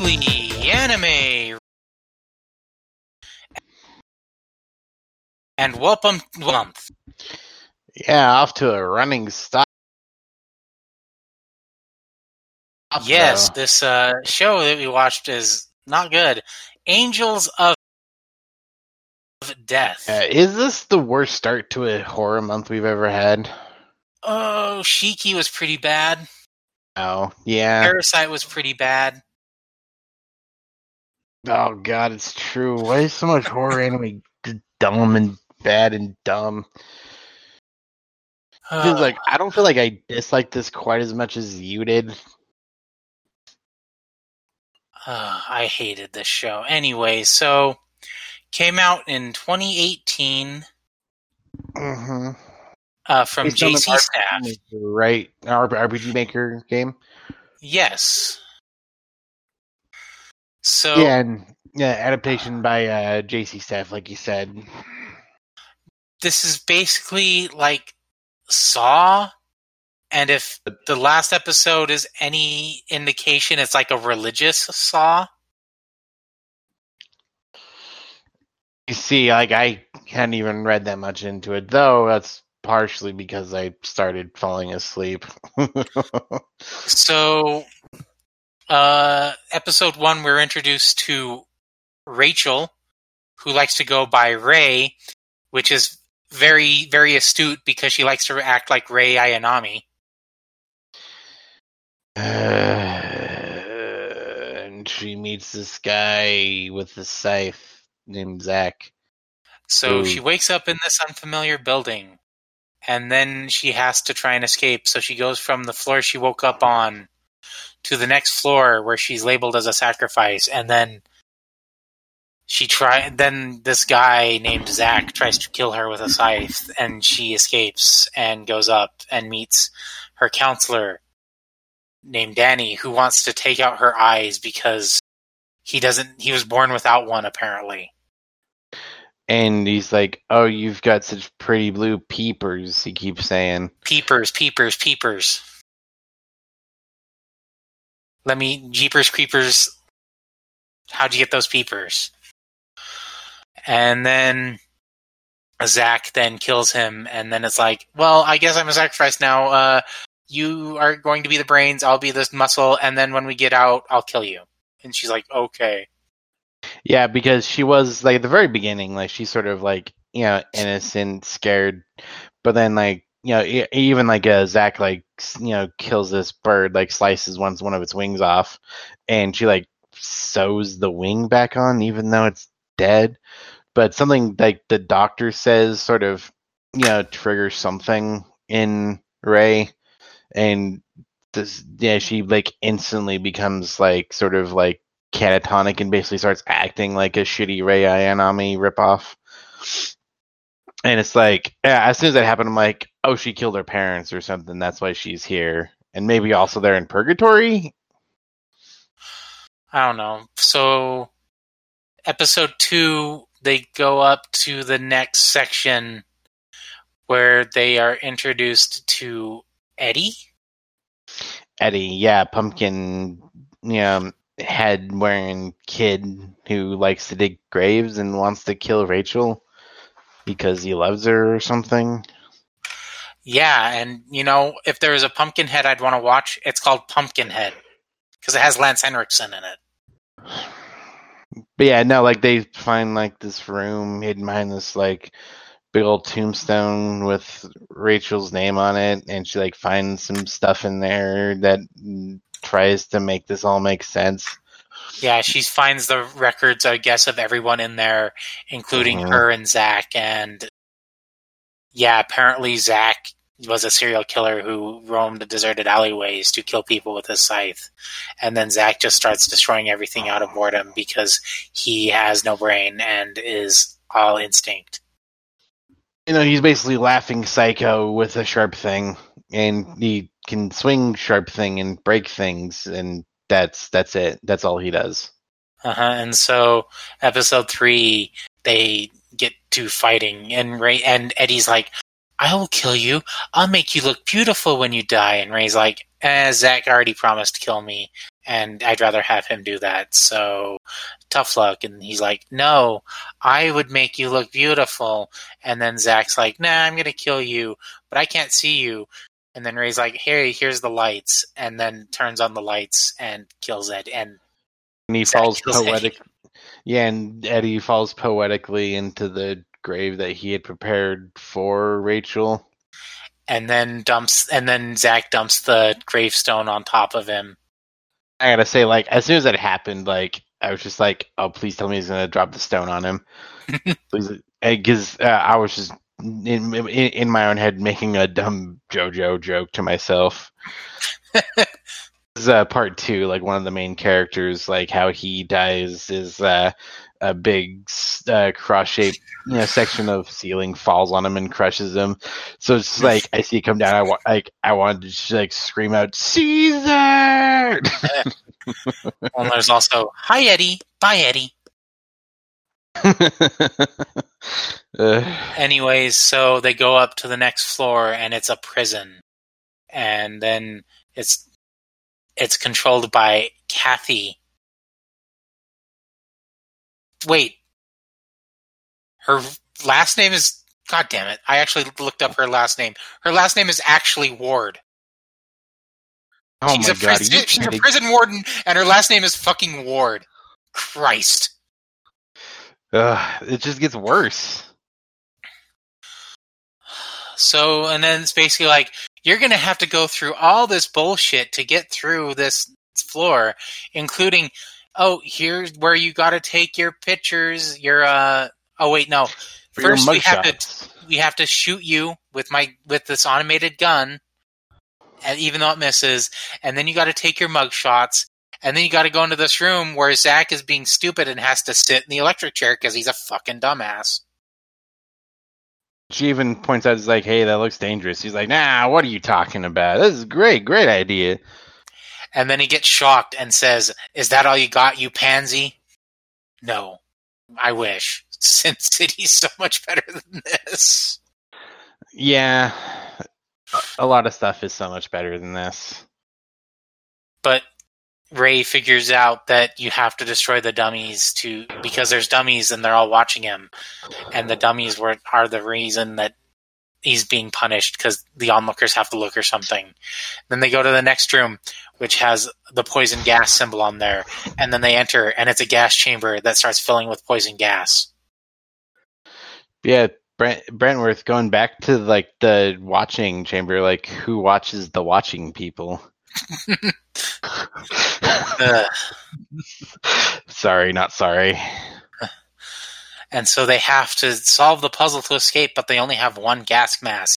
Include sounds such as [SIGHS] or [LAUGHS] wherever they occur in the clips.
weekly anime. And welcome month. Yeah, off to a running stop. Yes, this uh, show that we watched is not good. Angels of Death. Uh, is this the worst start to a horror month we've ever had? Oh, Shiki was pretty bad. Oh, yeah. Parasite was pretty bad. Oh god, it's true. Why is so much horror anime dumb and bad and dumb? Feels Uh, like I don't feel like I dislike this quite as much as you did. uh, I hated this show. Anyway, so came out in 2018 Mm-hmm. uh, from JC Staff. Right? RPG Maker game. Yes. So Yeah, and yeah, adaptation by uh, JC Staff, like you said. this is basically like Saw, and if the last episode is any indication, it's like a religious Saw. You see, like I hadn't even read that much into it, though. That's partially because I started falling asleep. [LAUGHS] So, uh, episode one, we're introduced to Rachel, who likes to go by Ray, which is very, very astute because she likes to act like Rei Ayanami. Uh, and she meets this guy with the scythe named Zach. So Ooh. she wakes up in this unfamiliar building, and then she has to try and escape. So she goes from the floor she woke up on to the next floor where she's labeled as a sacrifice, and then she try. Then this guy named Zach tries to kill her with a scythe, and she escapes and goes up and meets her counselor named Danny, who wants to take out her eyes because he doesn't. He was born without one, apparently. And he's like, "Oh, you've got such pretty blue peepers." He keeps saying. Peepers, peepers, peepers. Let me, Jeepers Creepers. How'd you get those peepers? And then Zach then kills him, and then it's like, well, I guess I'm a sacrifice now. Uh, you are going to be the brains, I'll be this muscle, and then when we get out, I'll kill you. And she's like, okay. Yeah, because she was like at the very beginning, like she's sort of like you know innocent, scared, but then like you know even like uh, Zach like you know kills this bird, like slices one one of its wings off, and she like sews the wing back on, even though it's dead. But something like the doctor says sort of you know triggers something in Ray, and this yeah she like instantly becomes like sort of like catatonic and basically starts acting like a shitty Rei Ayanami ripoff. And it's like, yeah, as soon as that happened, I'm like, oh, she killed her parents or something. That's why she's here. And maybe also they're in purgatory. I don't know. So, episode two, they go up to the next section where they are introduced to Eddie. Eddie, yeah, pumpkin, you know, head wearing kid who likes to dig graves and wants to kill Rachel because he loves her or something. Yeah, and you know, if there was a Pumpkinhead I'd want to watch, it's called Pumpkinhead because it has Lance Henriksen in it. But yeah, no, like they find like this room hidden behind this like big old tombstone with Rachel's name on it, and she like finds some stuff in there that tries to make this all make sense. Yeah, she finds the records, I guess, of everyone in there, including Mhm. her and Zach. And yeah, apparently Zach was a serial killer who roamed the deserted alleyways to kill people with his scythe. And then Zach just starts destroying everything out of boredom because he has no brain and is all instinct. You know, he's basically laughing psycho with a sharp thing, and he can swing sharp thing and break things, and that's that's it. That's all he does. Uh-huh. And so episode three, they get to fighting, and Ray and Eddie's like, "I will kill you. I'll make you look beautiful when you die." And Ray's like, eh, "Zach already promised to kill me, and I'd rather have him do that. So tough luck. And he's like, no, I would make you look beautiful. And then Zach's like, nah, I'm going to kill you, but I can't see you. And then Ray's like, hey, here's the lights. And then turns on the lights and kills Ed. And And he Zach falls kills Eddie. poetic. Yeah, and Eddie falls poetically into the grave that he had prepared for Rachel. and then dumps, and then Zach dumps the gravestone on top of him. I gotta say, like, as soon as it happened, like, I was just like, "Oh, please tell me he's gonna drop the stone on him." [LAUGHS] because uh, I was just in, in in my own head making a dumb JoJo joke to myself. [LAUGHS] This is, uh, part two, like one of the main characters, like how he dies is uh, a big uh, cross-shaped, you know, section of ceiling falls on him and crushes him. So it's like I see it come down. I want like I wanted to just, like scream out Caesar. [LAUGHS] And there's also, hi, Eddie. Bye, Eddie. Uh, [LAUGHS] Anyways, so they go up to the next floor and it's a prison. And then it's it's controlled by Cathy. Wait. Her last name is God damn it. I actually looked up her last name. Her last name is actually Ward. oh she's my a god! prison, she's a prison warden and her last name is fucking Ward. Christ. Ugh, it just gets worse. So, and then it's basically like, you're going to have to go through all this bullshit to get through this floor, including, oh, here's where you got to take your pictures. Your, uh, oh, wait, no. For First, we have to we have to shoot you with my with this automated gun, and even though it misses, and then you got to take your mug shots, and then you got to go into this room where Zach is being stupid and has to sit in the electric chair because he's a fucking dumbass. She even points out, "It's like, hey, that looks dangerous." He's like, "Nah, what are you talking about? This is great, great idea." And then he gets shocked and says, Is that all you got, you pansy? No. I wish. [LAUGHS] Sin City's so much better than this. Yeah, a- a lot of stuff is so much better than this. But Ray figures out that you have to destroy the dummies to because there's dummies and they're all watching him. And the dummies were are the reason that he's being punished because the onlookers have to look or something. Then they go to the next room, which has the poison gas symbol on there, and then they enter, and it's a gas chamber that starts filling with poison gas. Yeah, Brent, Brentworth going back to like the watching chamber, like who watches the watching people? Ugh. [LAUGHS] Uh. [LAUGHS] sorry, not sorry. [LAUGHS] and so they have to solve the puzzle to escape, but they only have one gas mask,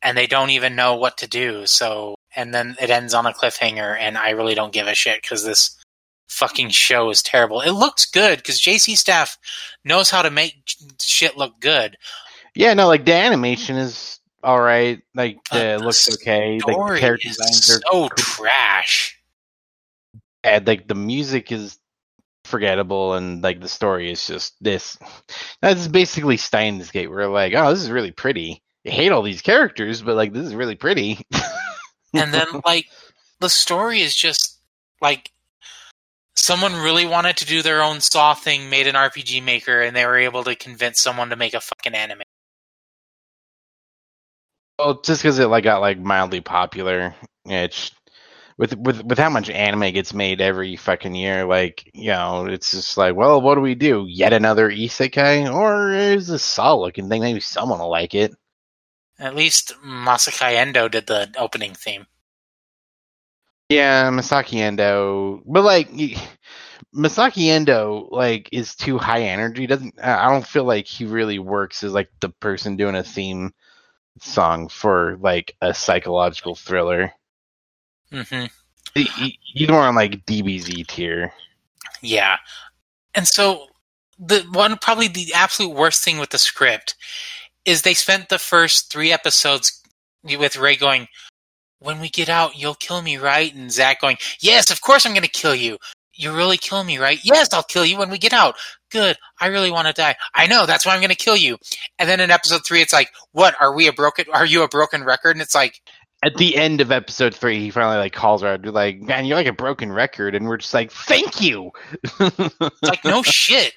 and they don't even know what to do. So, and then it ends on a cliffhanger, and I really don't give a shit because this fucking show is terrible. It looks good because JC Staff knows how to make shit look good. Yeah, no, like the animation is all right. Like But the the looks okay. Like the Story character is designs are so trash. bad. Like the music is forgettable, and like the story is just this. That's basically Steins Gate. We're like, oh, this is really pretty. I hate all these characters, but like this is really pretty. [LAUGHS] and then like the story is just like someone really wanted to do their own saw thing made an rpg maker and they were able to convince someone to make a fucking anime Well, just because it like got like mildly popular, it's with with with how much anime gets made every fucking year. Like you know, it's just like, well, what do we do? Yet another isekai, or is this Saw looking thing? Maybe someone will like it. at least Masaki Endo did the opening theme Yeah, Masaki Endo, but like Masaki Endo, like is too high energy. Doesn't I don't feel like he really works as like the person doing a theme song for like a psychological thriller. hmm He- he- He's more on like DBZ tier. yeah and so the one probably the absolute worst thing with the script is they spent the first three episodes with ray going when we get out you'll kill me right? And zach going yes of course i'm going to kill you. You really kill me right? Yes i'll kill you when we get out. Good i really want to die. I know that's why i'm going to kill you. And then in episode three it's like what are we a broken are you a broken record? And it's like at the end of episode three, he finally like calls her out, like, "Man, you're like a broken record," and we're just like, "Thank you." It's like no [LAUGHS] shit.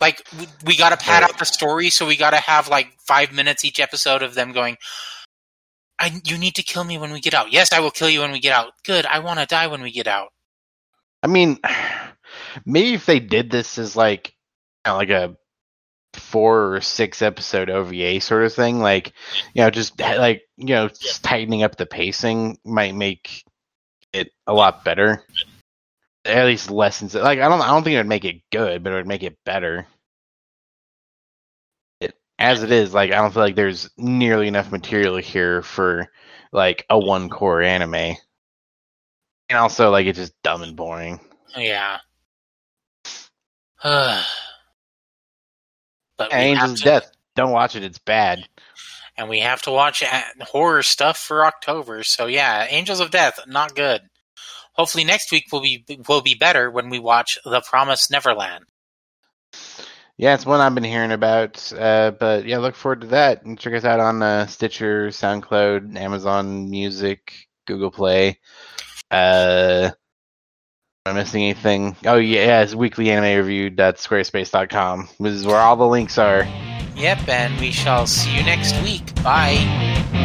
Like we, we got to pad out the story, so we got to have like five minutes each episode of them going. I, you need to kill me when we get out. Yes, I will kill you when we get out. Good. I want to die when we get out. I mean, [SIGHS] maybe if they did this as like, you know, like a four or six episode OVA sort of thing, like, you know, just like, you know, just tightening up the pacing might make it a lot better. At least lessens It. Like, I don't, I don't think it would make it good, but it would make it better. As it is, like, I don't feel like there's nearly enough material here for like a one cour anime. And also, like, it's just dumb and boring. Yeah. [SIGHS] but Angel's to- Death. Don't watch it. It's bad. and we have to watch uh, horror stuff for October. So yeah, Angels of Death, not good. Hopefully next week will be will be better when we watch The Promised Neverland. Yeah, it's one I've been hearing about. Uh, but yeah, look forward to that. And check us out on uh, Stitcher, SoundCloud, Amazon Music, Google Play. Uh, am I missing anything? Oh yeah, yeah it's weeklyanimereview.squarespace.com. This is where all the links are. Yep, and we shall see you next week. Bye.